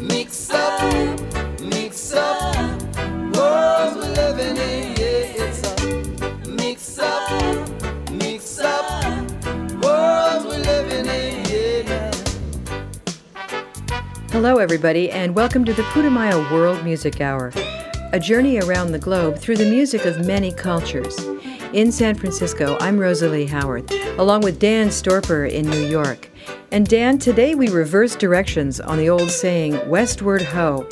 Mix up, mix up, world we're living in, yeah, it's a mix up, mix up, world we're living in, yeah. Hello, everybody, and welcome to the Putumayo World Music Hour, a journey around the globe through the music of many cultures. In San Francisco, I'm Rosalie Howard, along with Dan Storper in New York. And Dan, today we reverse directions on the old saying, Westward Ho,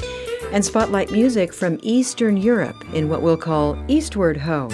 and spotlight music from Eastern Europe in what we'll call Eastward Ho.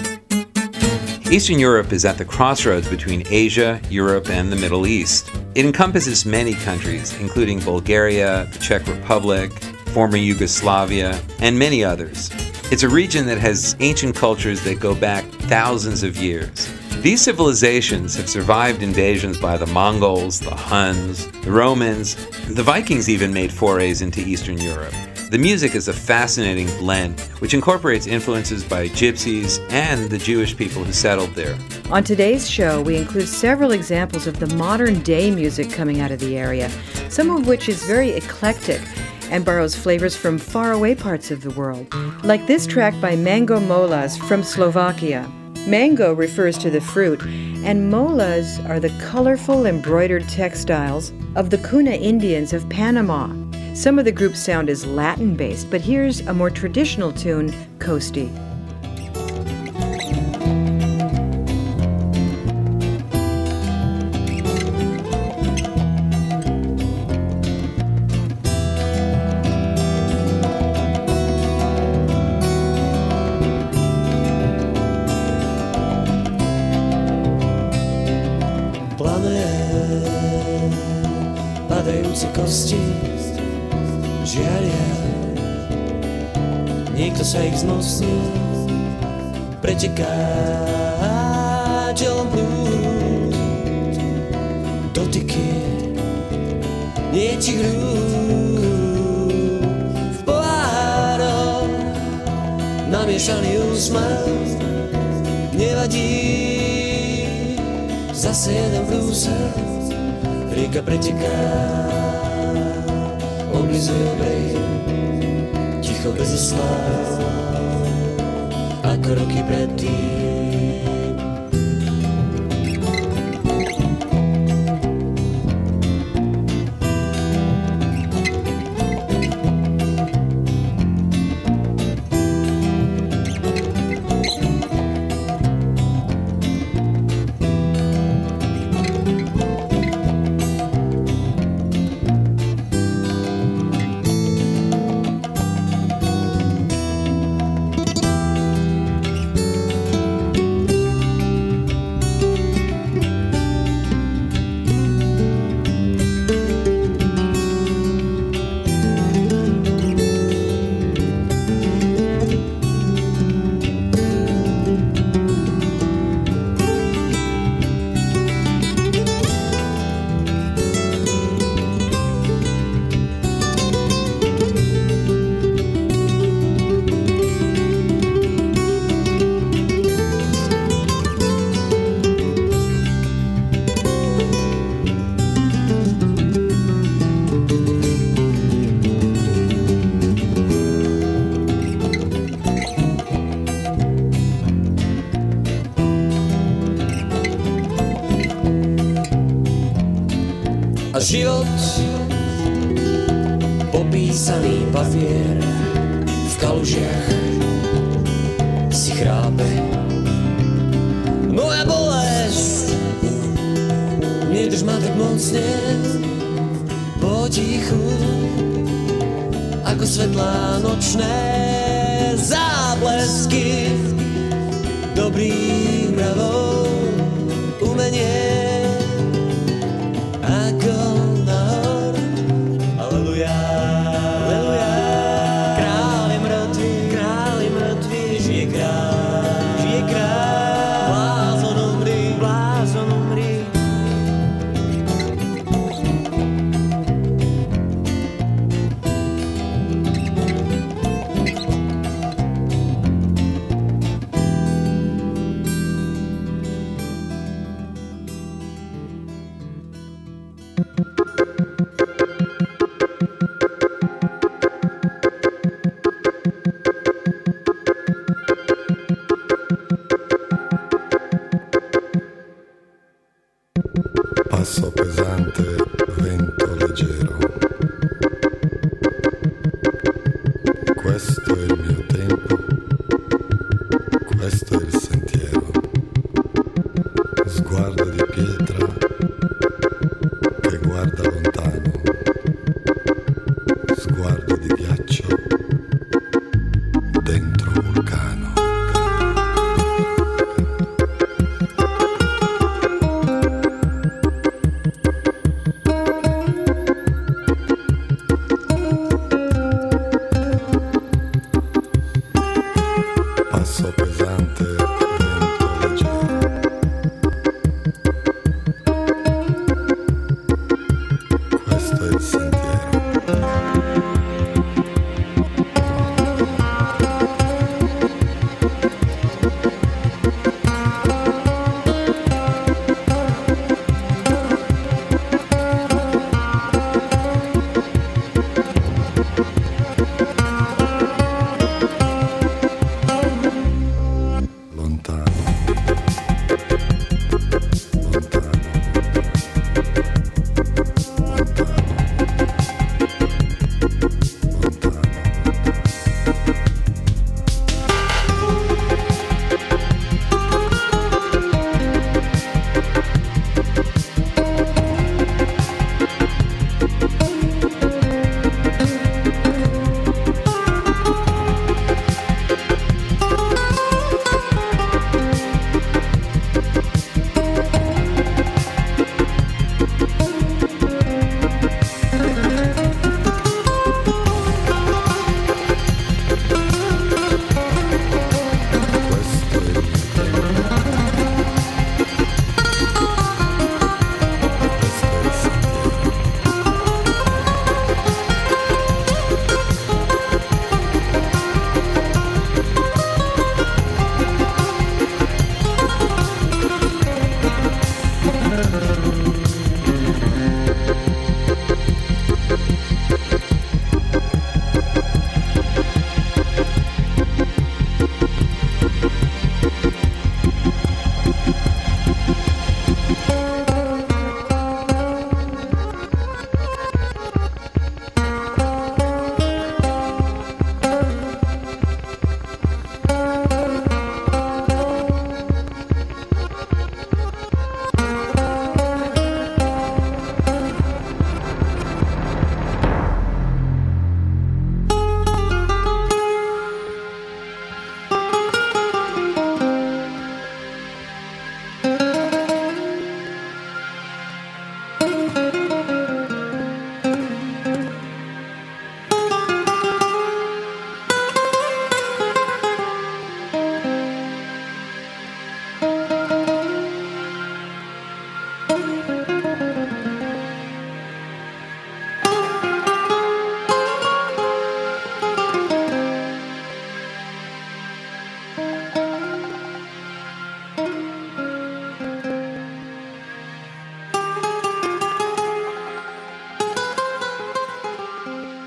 Eastern Europe is at the crossroads between Asia, Europe, and the Middle East. It encompasses many countries, including Bulgaria, the Czech Republic, former Yugoslavia, and many others. It's a region that has ancient cultures that go back thousands of years. These civilizations have survived invasions by the Mongols, the Huns, the Romans. The Vikings even made forays into Eastern Europe. The music is a fascinating blend which incorporates influences by gypsies and the Jewish people who settled there. On today's show, we include several examples of the modern day music coming out of the area, some of which is very eclectic and borrows flavors from faraway parts of the world, like this track by Mango Molas from Slovakia. Mango refers to the fruit, and molas are the colorful embroidered textiles of the Kuna Indians of Panama. Some of the group's sound is Latin based, but here's a more traditional tune, Kosti. Padajúce kosti. Žiaria Niekto sa ich zmocnil Preteká čelom prúd. Dotyky niečich rúk V pohároch namiešaný úsmev Nevadí. Zase jeden brúser Rieka preteká Oblizuje obej Ticho bez sláv Ako roky predtým život popísaný papier v kalužiach si chrápe. Moja bolesť nedrž ma tak mocne potichu ako svetlá nočné záblesky dobrých mravov umenie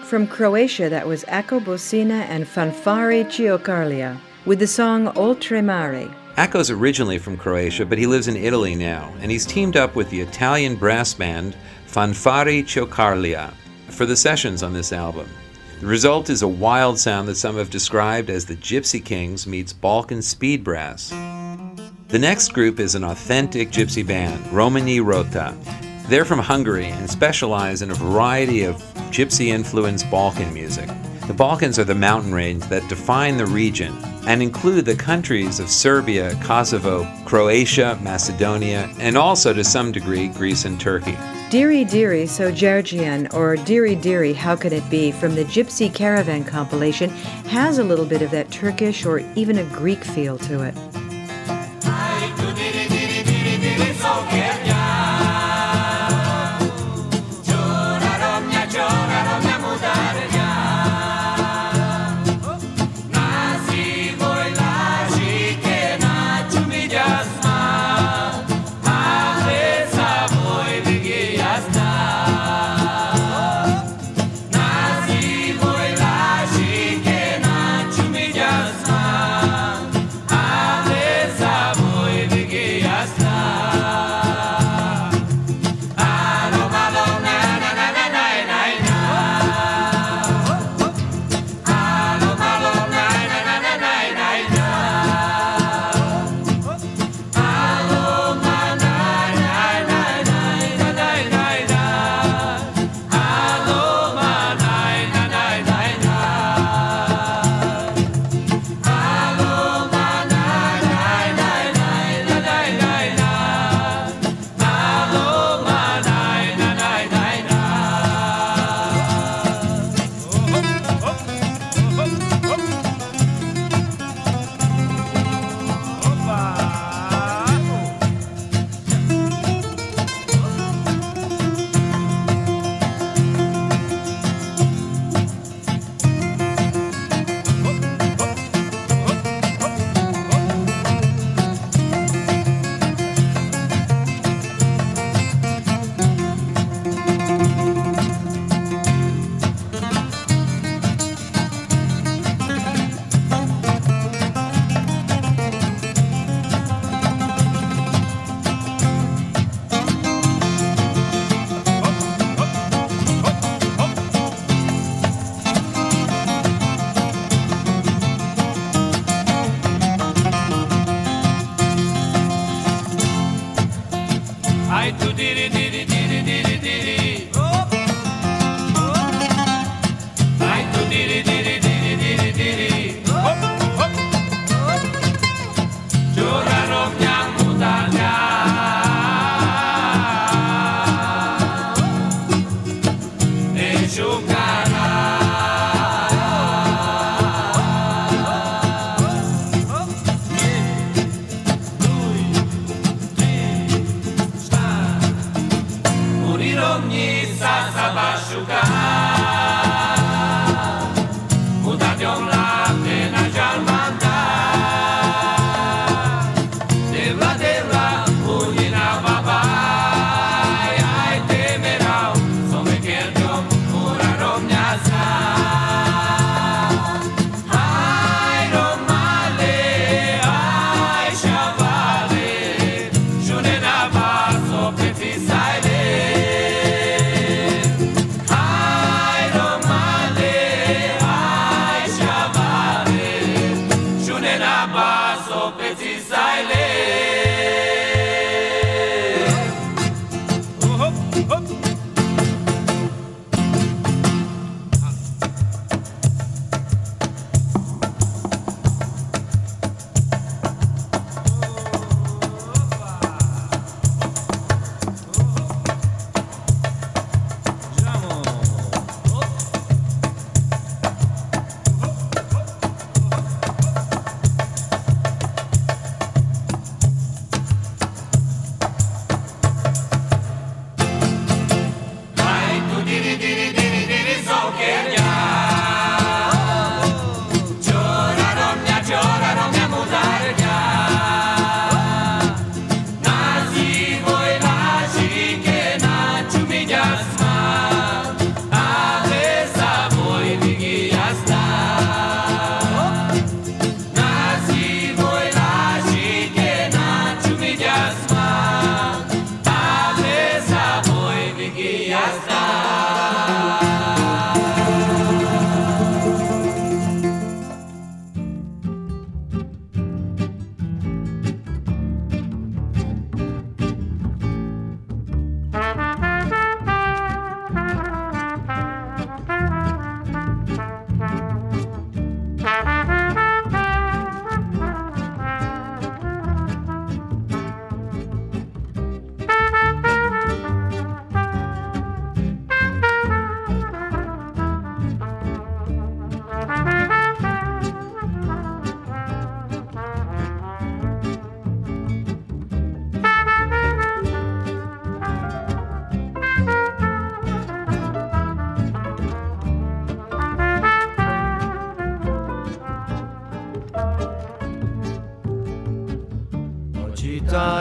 From Croatia, that was Aco Bocina and Fanfare Ciocarlia with the song Oltre Mare. Aco's originally from Croatia, but he lives in Italy now, and he's teamed up with the Italian brass band Fanfare Ciocarlia for the sessions on this album. The result is a wild sound that some have described as the Gypsy Kings meets Balkan speed brass. The next group is an authentic gypsy band, Romanyi Rota. They're from Hungary and specialize in a variety of gypsy influenced Balkan music. The Balkans are the mountain range that define the region and include the countries of Serbia, Kosovo, Croatia, Macedonia, and also to some degree Greece and Turkey. Diri Diri So Kerdjan or Diri Diri How Can It Be from the Gypsy Caravan compilation has a little bit of that Turkish or even a Greek feel to it.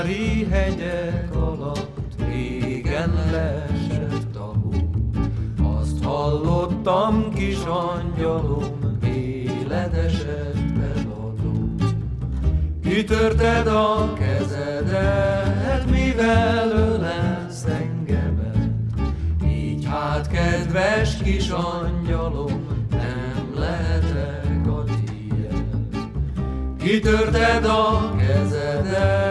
Csitári hegyek alatt régen leesett a hó. Azt hallottam, kis angyalom, éled esett eladó. Kitörted a kezedet, mivel ölelsz engemet, így hát, kedves kis angyalom, nem lehetek a tiéd. Kitörted a kezedet,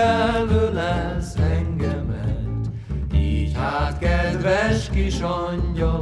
mivel ölelsz engemet, így hát, kedves kis angyalom,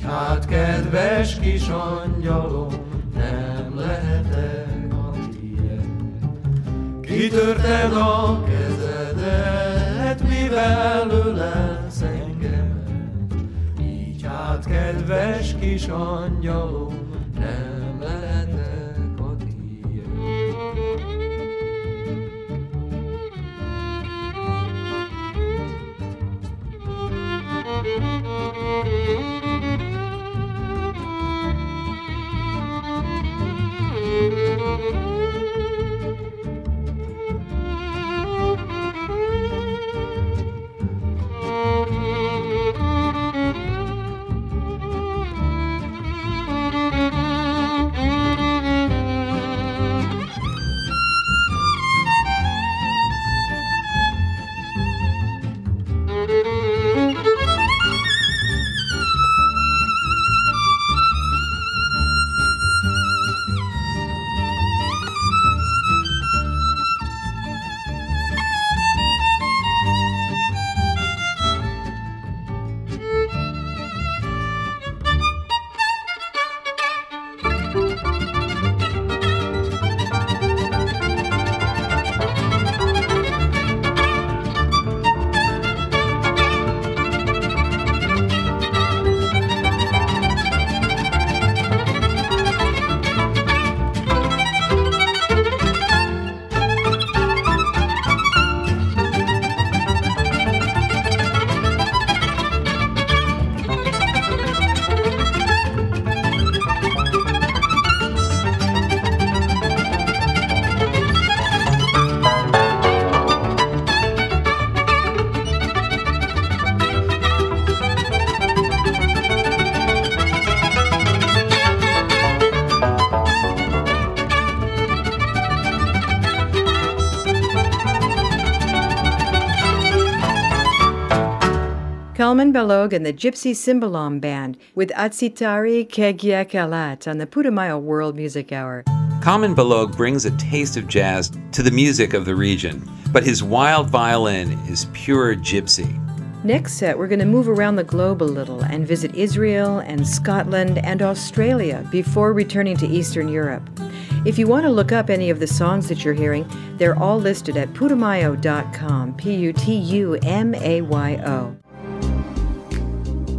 így hát, kedves kis angyalom, nem lehetek a tiéd. Kitörted a kezedet, mivel ölelsz engemet, így hát, kedves kis angyalom, Kalman Balogh and the Gypsy Cimbalom Band with Atsitari Kegiekalat on the Putumayo World Music Hour. Kalman Balogh brings a taste of jazz to the music of the region, but his wild violin is pure gypsy. Next set, we're going to move around the globe a little and visit Israel and Scotland and Australia before returning to Eastern Europe. If you want to look up any of the songs that you're hearing, they're all listed at putumayo.com, P U T U M A Y O.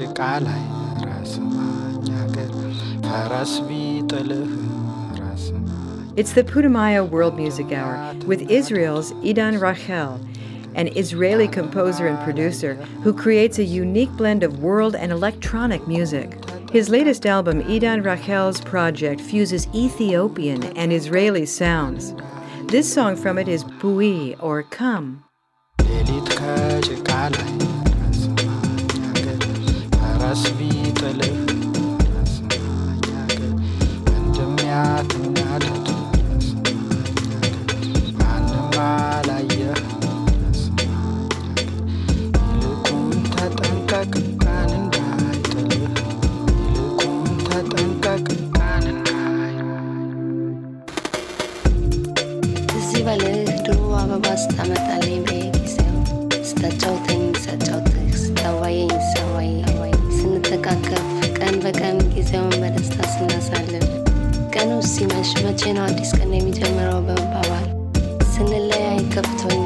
ጭቃ ላይ ራስ ማኛገር ፈረስ ቢጥልህ It's the Putumayo World Music Hour with Israel's Idan Raichel, an Israeli composer and producer who creates a unique blend of world and electronic music. His latest album, Idan Raichel's Project, fuses Ethiopian and Israeli sounds. This song from it is Bui or Come. ሞገስ ቢጥልህ እንደሚያትናደድ ማንም አላየህ። ይልቁን ተጠንቀቅ ቀን እንዳይጥልህ። ይልቁን ተጠንቀቅ እዚህ በልህ ድሮ አበባ ስታመጣልኝ ስንተካከፍ ቀን በቀን ጊዜውን በደስታ ስናሳልፍ ቀኑ ሲመሽ መቼ ነው አዲስ ቀን የሚጀምረው በመባባል ስንለያይ ከፍቶኝ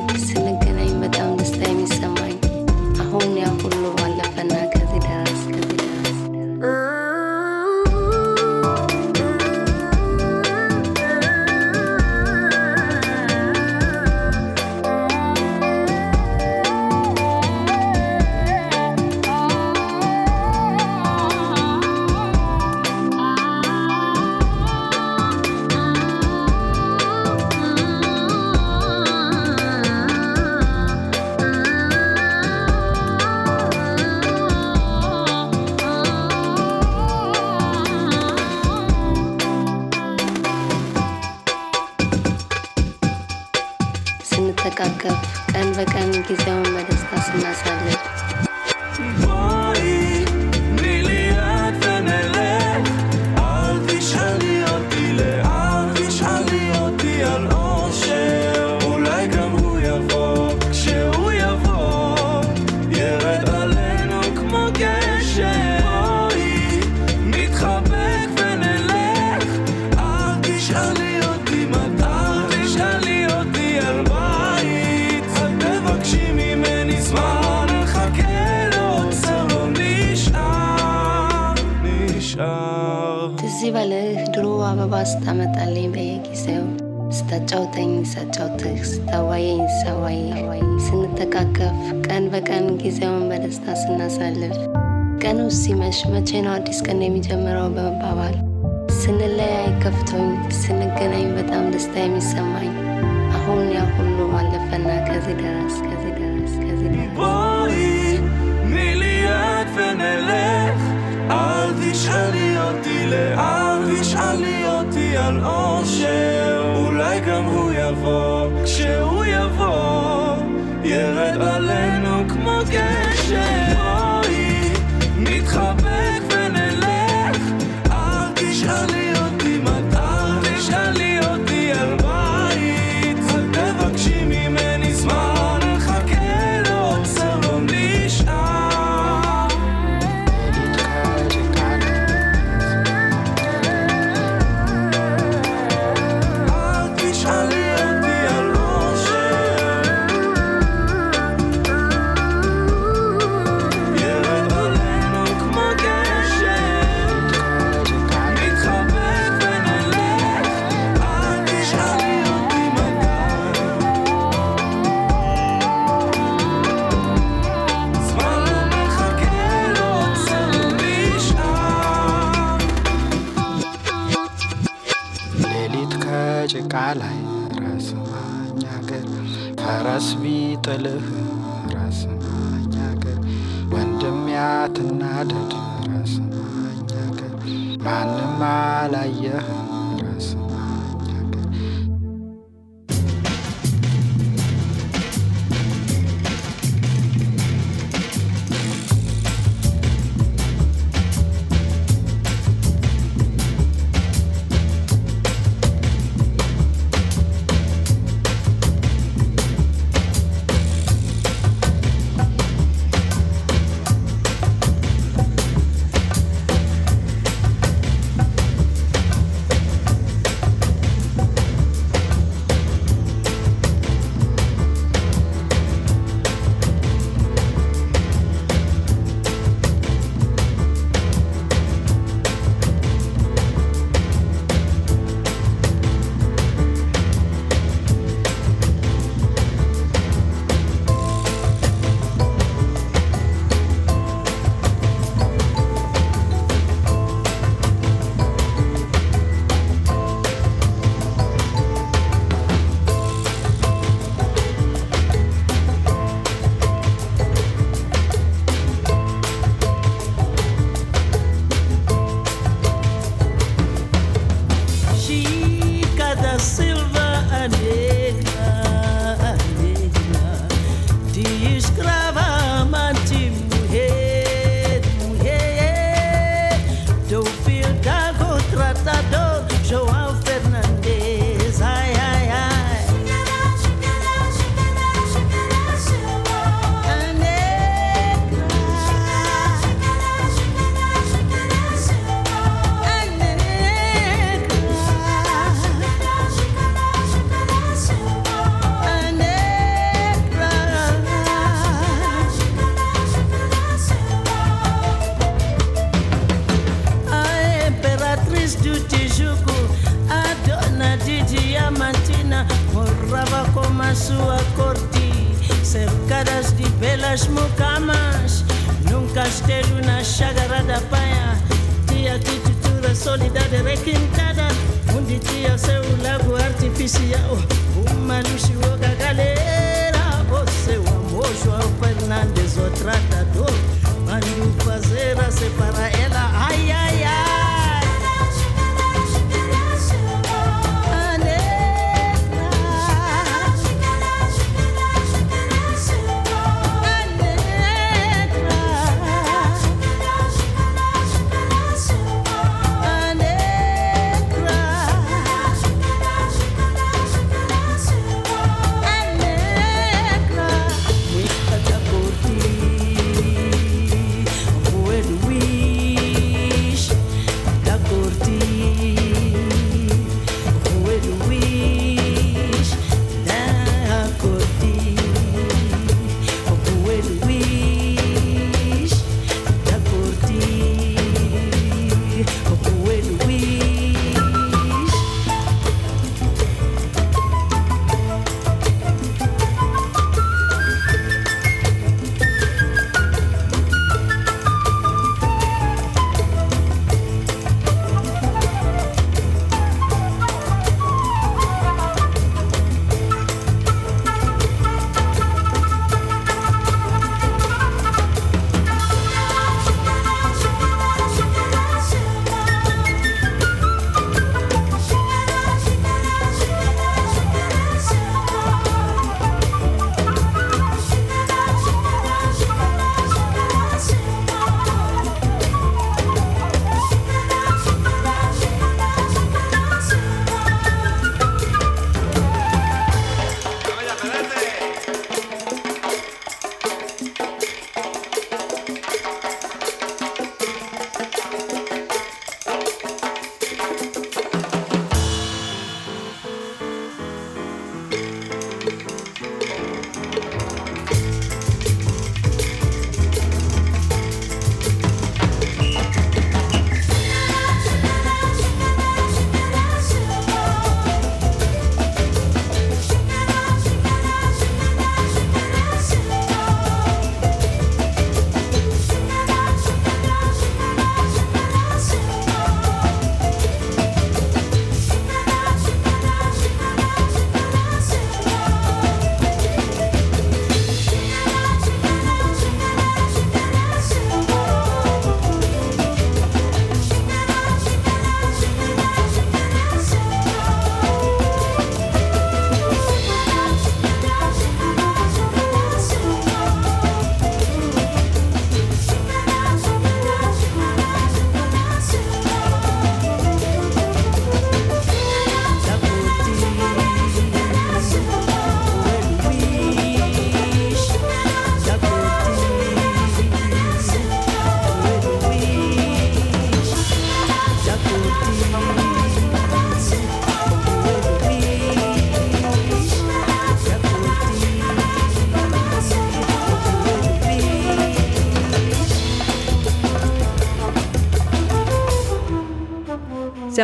በየጊዜው። ስታጫውተኝ ሳጫውትህ ስታዋየኝ ሳዋይ ስንተቃቀፍ ቀን በቀን ጊዜውን በደስታ ስናሳልፍ። ቀኑ ሲመሽ መቼ ነው አዲስ ቀን የሚጀምረው በመባባል? ስንለያይ ከፍቶኝ ስንገናኝ በጣም ደስታ የሚሰማኝ። አሁን ያ ሁሉ አለፈና ከዚህ ደረስ ከዚህ ደረስ ከዚህ ደረስ תשאלי אותי לאן, תשאלי אותי על אושר. אולי גם הוא יבוא, כשהוא יבוא ירד עלינו כמו גשם በጭቃ ላይ ራስ ማኝ ፈረስ ቢጥልህ ራስ ማኝ አገር ወንድም ያትናደድ ራስ ማኝ ማንም አላየህ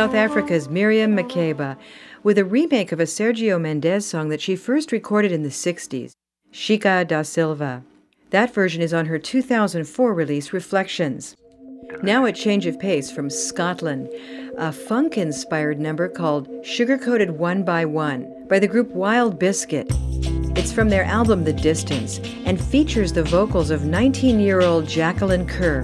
South Africa's Miriam Makeba with a remake of a Sergio Mendes song that she first recorded in the 60s, Xica da Silva. That version is on her 2004 release Reflections. Now a change of pace from Scotland, a funk inspired number called Sugar Coated One by One by the group Wild Biscuit. It's from their album The Distance and features the vocals of 19 year old Jacqueline Kerr.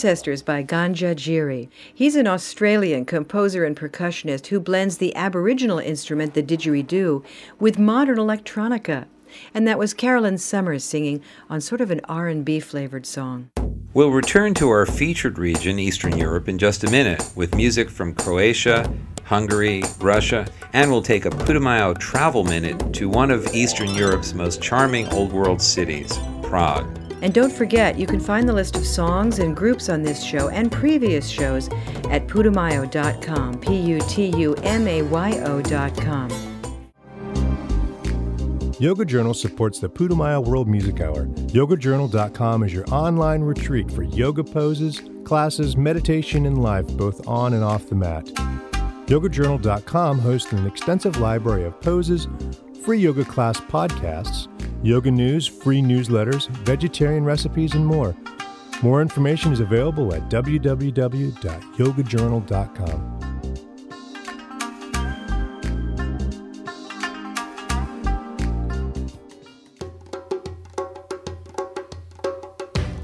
Ancestors by Ganga Giri. He's an Australian composer and percussionist who blends the Aboriginal instrument, the didgeridoo, with modern electronica. And that was Carolyn Summers singing on sort of an R&B flavored song. We'll return to our featured region, Eastern Europe, in just a minute with music from Croatia, Hungary, Russia, and we'll take a Putumayo travel minute to one of Eastern Europe's most charming Old World cities, Prague. And don't forget, you can find the list of songs and groups on this show and previous shows at putumayo.com, P U T U M A Y O.com. Yoga Journal supports the Putumayo World Music Hour. YogaJournal.com is your online retreat for yoga poses, classes, meditation, and life, both on and off the mat. YogaJournal.com hosts an extensive library of poses, free yoga class podcasts, yoga news, free newsletters, vegetarian recipes, and more. More information is available at www.yogajournal.com.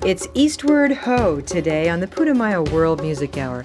It's Eastward Ho today on the Putumayo World Music Hour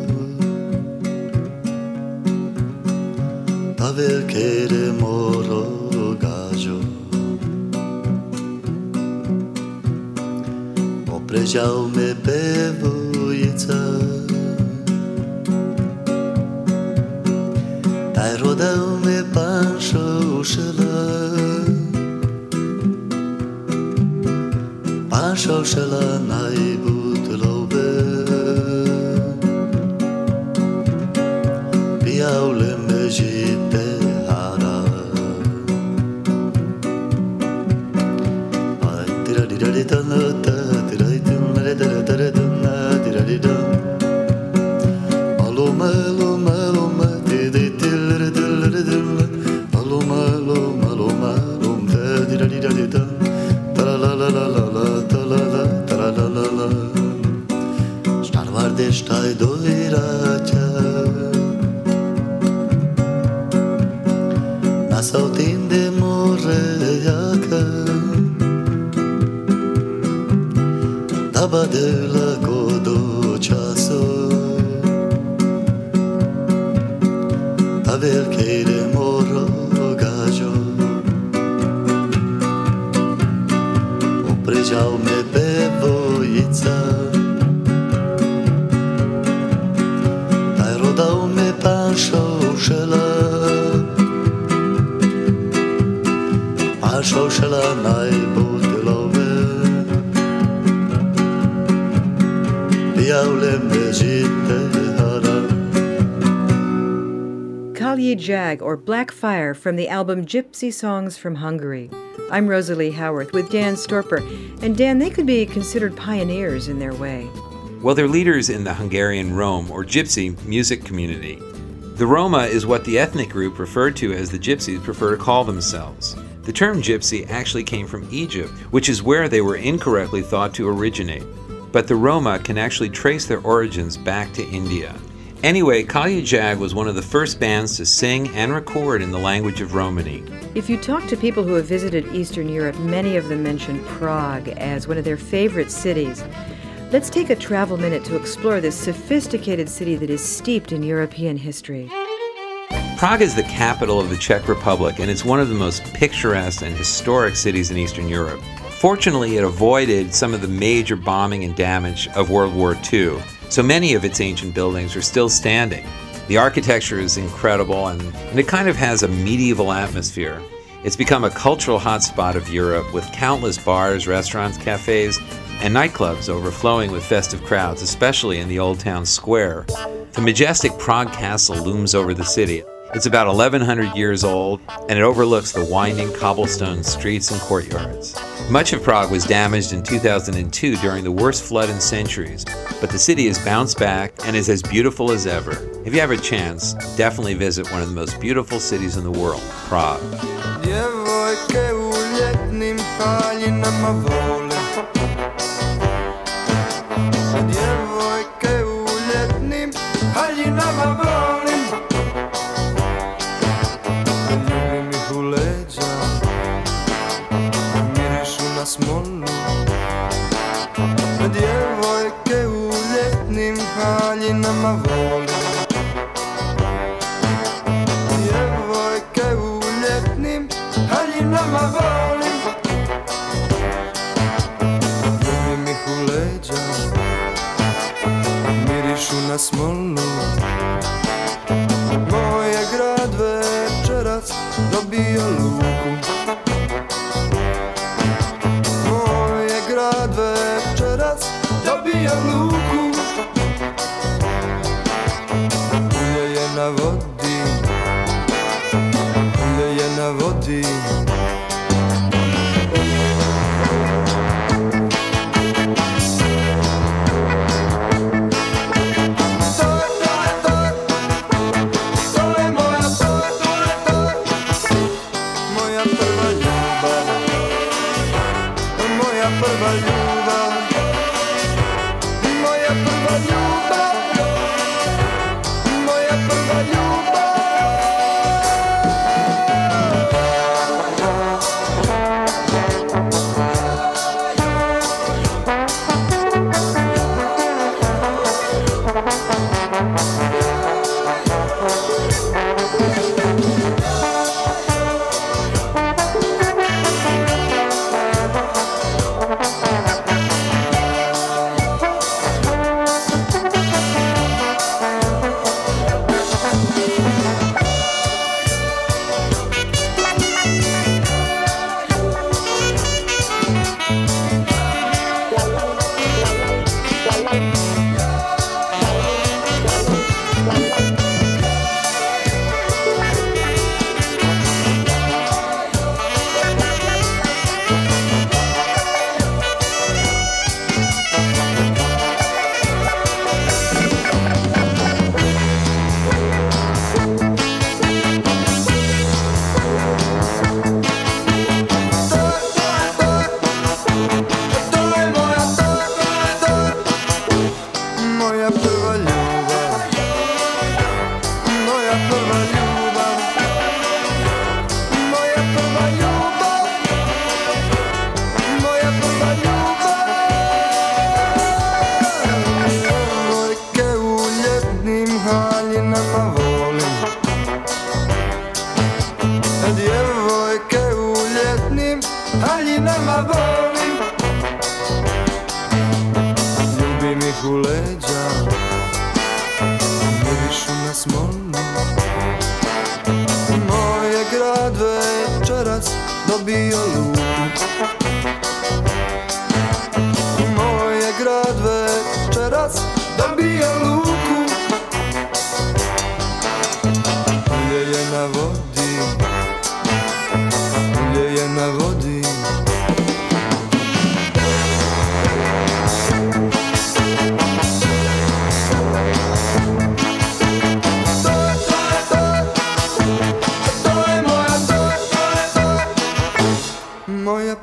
塞尔克耶莫罗加乔，我预兆我被选中，他让我把酒喝了，把酒喝了那。Panšo ušela najbutilove Pijavle me žite hara Kalyi Jag or Black Fire from the album Gypsy Songs from Hungary. I'm Rosalie Howarth with Dan Storper. And Dan, they could be considered pioneers in their way. Well, they're leaders in the Hungarian Rome or Gypsy music community. The Roma is what the ethnic group referred to as the Gypsies prefer to call themselves. The term Gypsy actually came from Egypt, which is where they were incorrectly thought to originate. But the Roma can actually trace their origins back to India. Anyway, Kalyi Jag was one of the first bands to sing and record in the language of Romany. If you talk to people who have visited Eastern Europe, many of them mention Prague as one of their favorite cities. Let's take a travel minute to explore this sophisticated city that is steeped in European history. Prague is the capital of the Czech Republic, and it's one of the most picturesque and historic cities in Eastern Europe. Fortunately, it avoided some of the major bombing and damage of World War II, so many of its ancient buildings are still standing. The architecture is incredible, and, and it kind of has a medieval atmosphere. It's become a cultural hotspot of Europe with countless bars, restaurants, cafes, and nightclubs overflowing with festive crowds, especially in the Old Town Square. The majestic Prague Castle looms over the city. It's about 1,100 years old and it overlooks the winding cobblestone streets and courtyards. Much of Prague was damaged in 2002 during the worst flood in centuries, but the city has bounced back and is as beautiful as ever. If you have a chance, definitely visit one of the most beautiful cities in the world, Prague.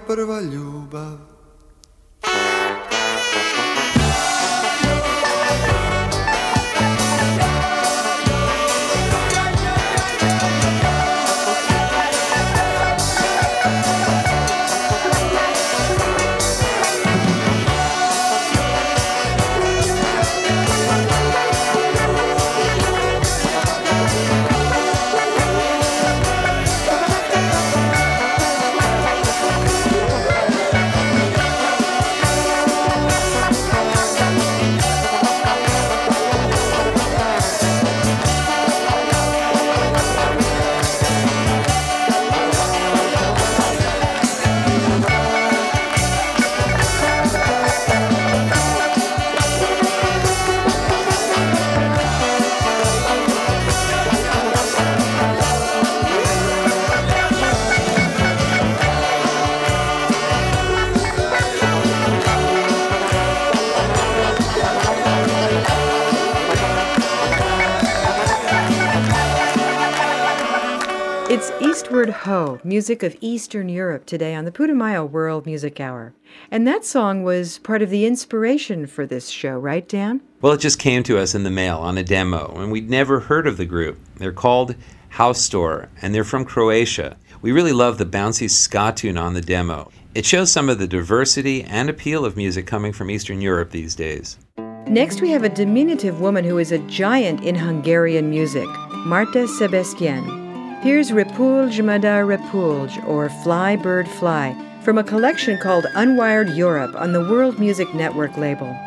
prva ljubav. Ho, music of Eastern Europe today on the Putumayo World Music Hour. And that song was part of the inspiration for this show, right, Dan? Well, it just came to us in the mail on a demo, and we'd never heard of the group. They're called Haustor, and they're from Croatia. We really love the bouncy ska tune on the demo. It shows some of the diversity and appeal of music coming from Eastern Europe these days. Next, we have a diminutive woman who is a giant in Hungarian music, Marta Sebestyen. Here's Repulj Madar Repulj, or Fly Bird Fly, from a collection called Unwired Europe on the World Music Network label.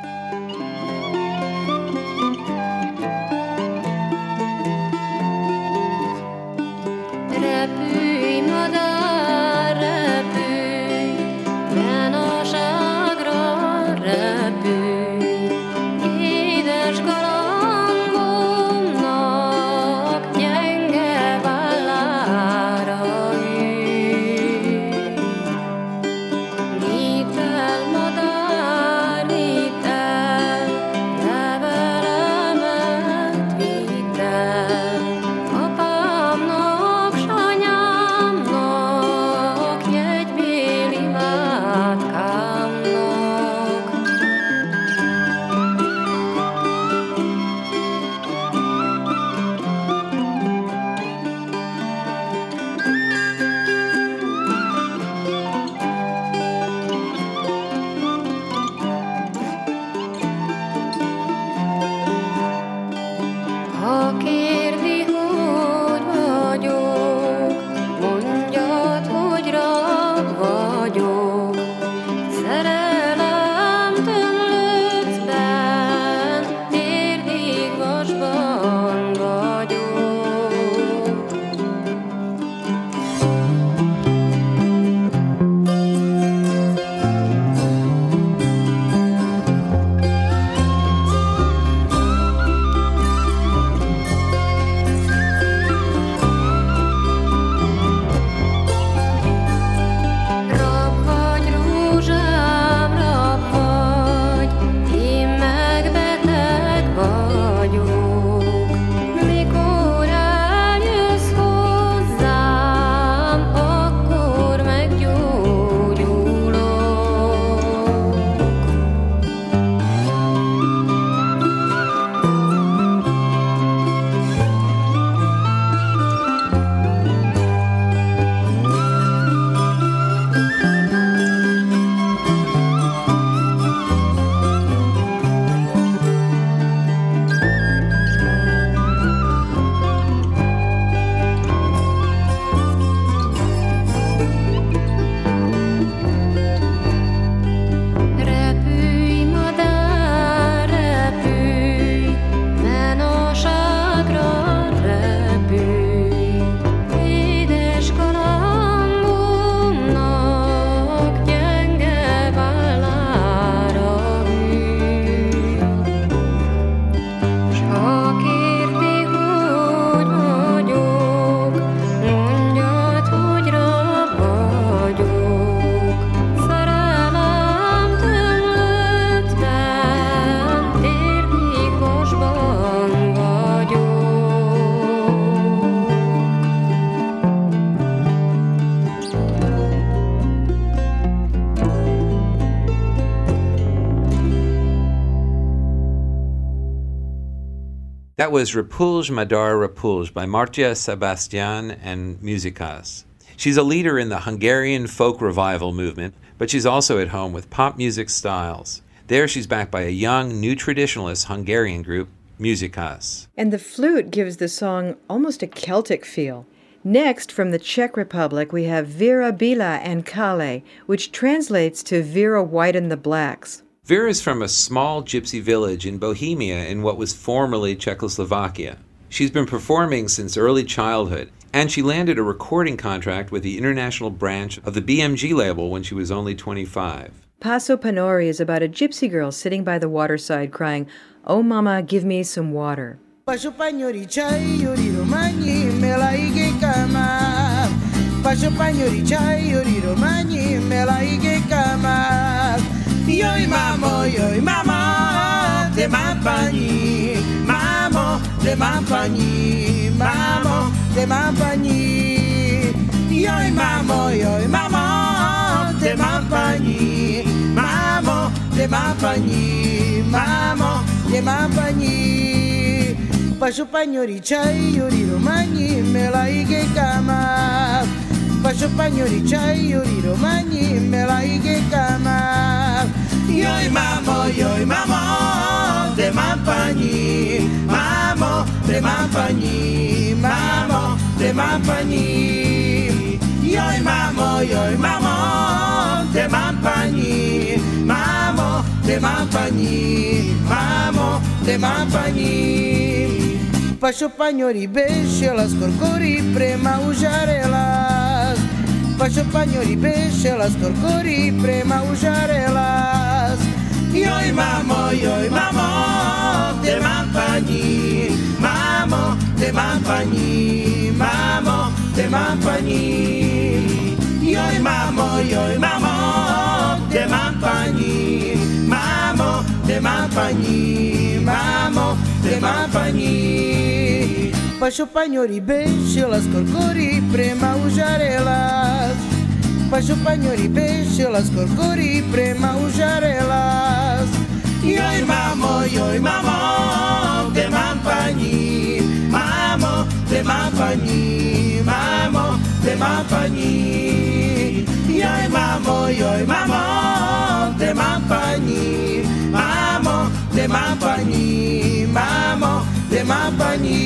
Was Repulj Madar Repulj by Marta Sebestyen and Muzsikas. She's a leader in the Hungarian folk revival movement, but she's also at home with pop music styles. There, she's backed by a young, new traditionalist Hungarian group, Muzsikas. And the flute gives the song almost a Celtic feel. Next, from the Czech Republic, we have Vera Bila and Kale, which translates to Vera White and the Blacks. Vera is from a small gypsy village in Bohemia in what was formerly Czechoslovakia. She's been performing since early childhood, and she landed a recording contract with the international branch of the BMG label when she was only 25. Pas O Panori is about a gypsy girl sitting by the waterside crying, Oh, mama, give me some water. Kama. Pașo pagnori c'hai, io romagni, me la ige kama. Yoi mamo, yoi mama, de mampagni, mamo, mampagni, mamo, de mampagni. Yoi mamo, mamo, te mampani, mamo, te mampani, mamo, te mampani. Pasho panyori romani, me la ige Pashopanyo chai yoriro mani melaige kama Yoi mamo, yoi mamo, de mampani Mamo, de mampani, mamo, de mampani Yoi mamo, yoi mamo, de mampani Mamo, de mampani, mamo, de mampani pa šopanjori bešelas, korkori prema užarelas. Pa šopanjori bešelas, korkori prema užarelas. Joj mamo, joj mamo, te mam pani, mamo, te mam pani, mamo, te mam pani. Joj mamo, joj mamo, te mam pani, mamo, te mam pani, mamo, te mam pani. Pagnori besce las corcori prema ujarelas. Pasho pagnori besce las corcori prema ujarelas. Yoi mamo, yoi mamo, te mampani, mamo, te mampani, mamo, te mampani. Yoi mamo, yoi mamo, te mampani, mamo, te mampani, mamo, Demapani.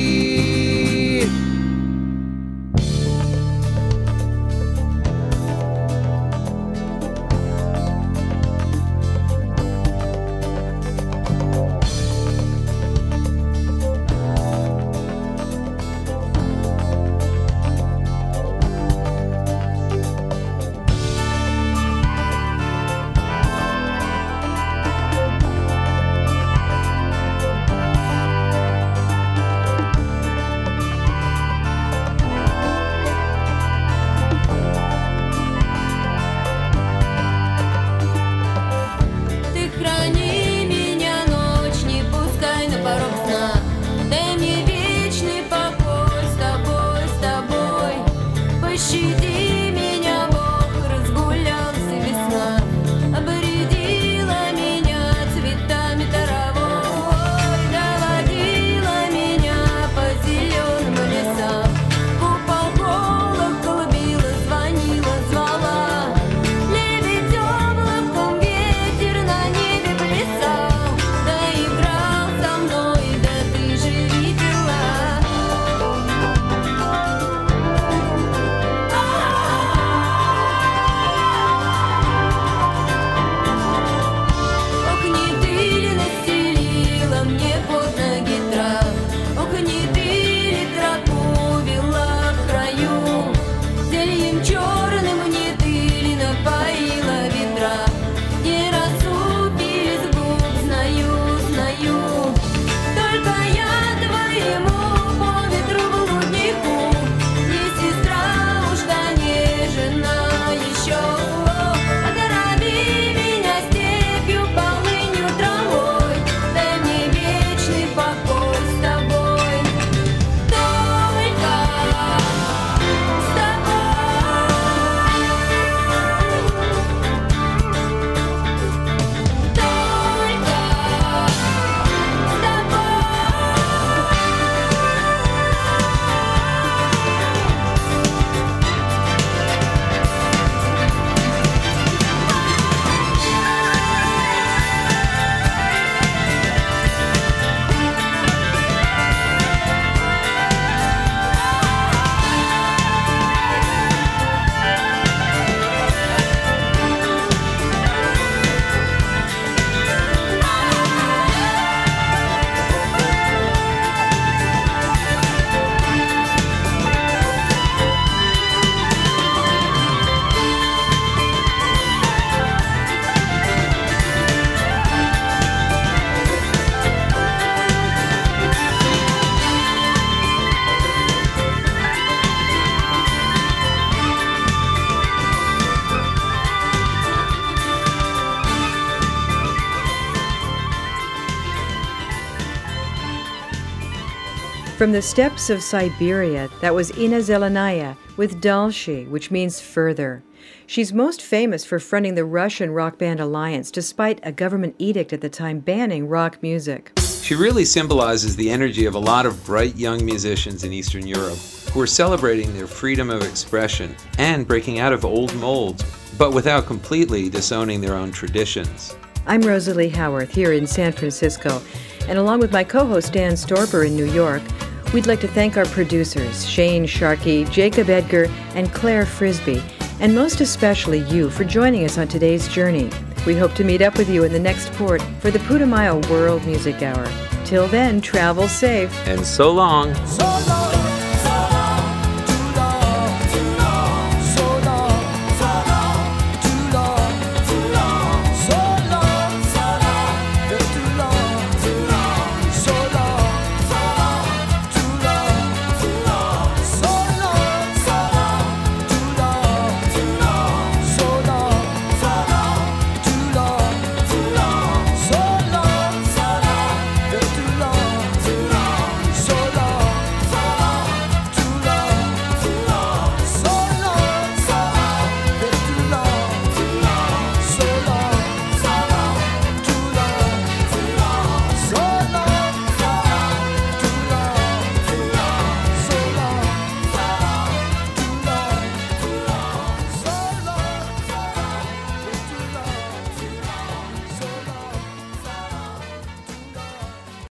From the steppes of Siberia, that was Inna Zhellanaya with Dalshe, which means further. She's most famous for fronting the Russian rock band Alliance, despite a government edict at the time banning rock music. She really symbolizes the energy of a lot of bright young musicians in Eastern Europe who are celebrating their freedom of expression and breaking out of old molds, but without completely disowning their own traditions. I'm Rosalie Howarth here in San Francisco, and along with my co host Dan Storper in New York, we'd like to thank our producers, Shane Sharkey, Jacob Edgar, and Claire Frisbee, and most especially you for joining us on today's journey. We hope to meet up with you in the next port for the Putumayo World Music Hour. Till then, travel safe. And so long. So long.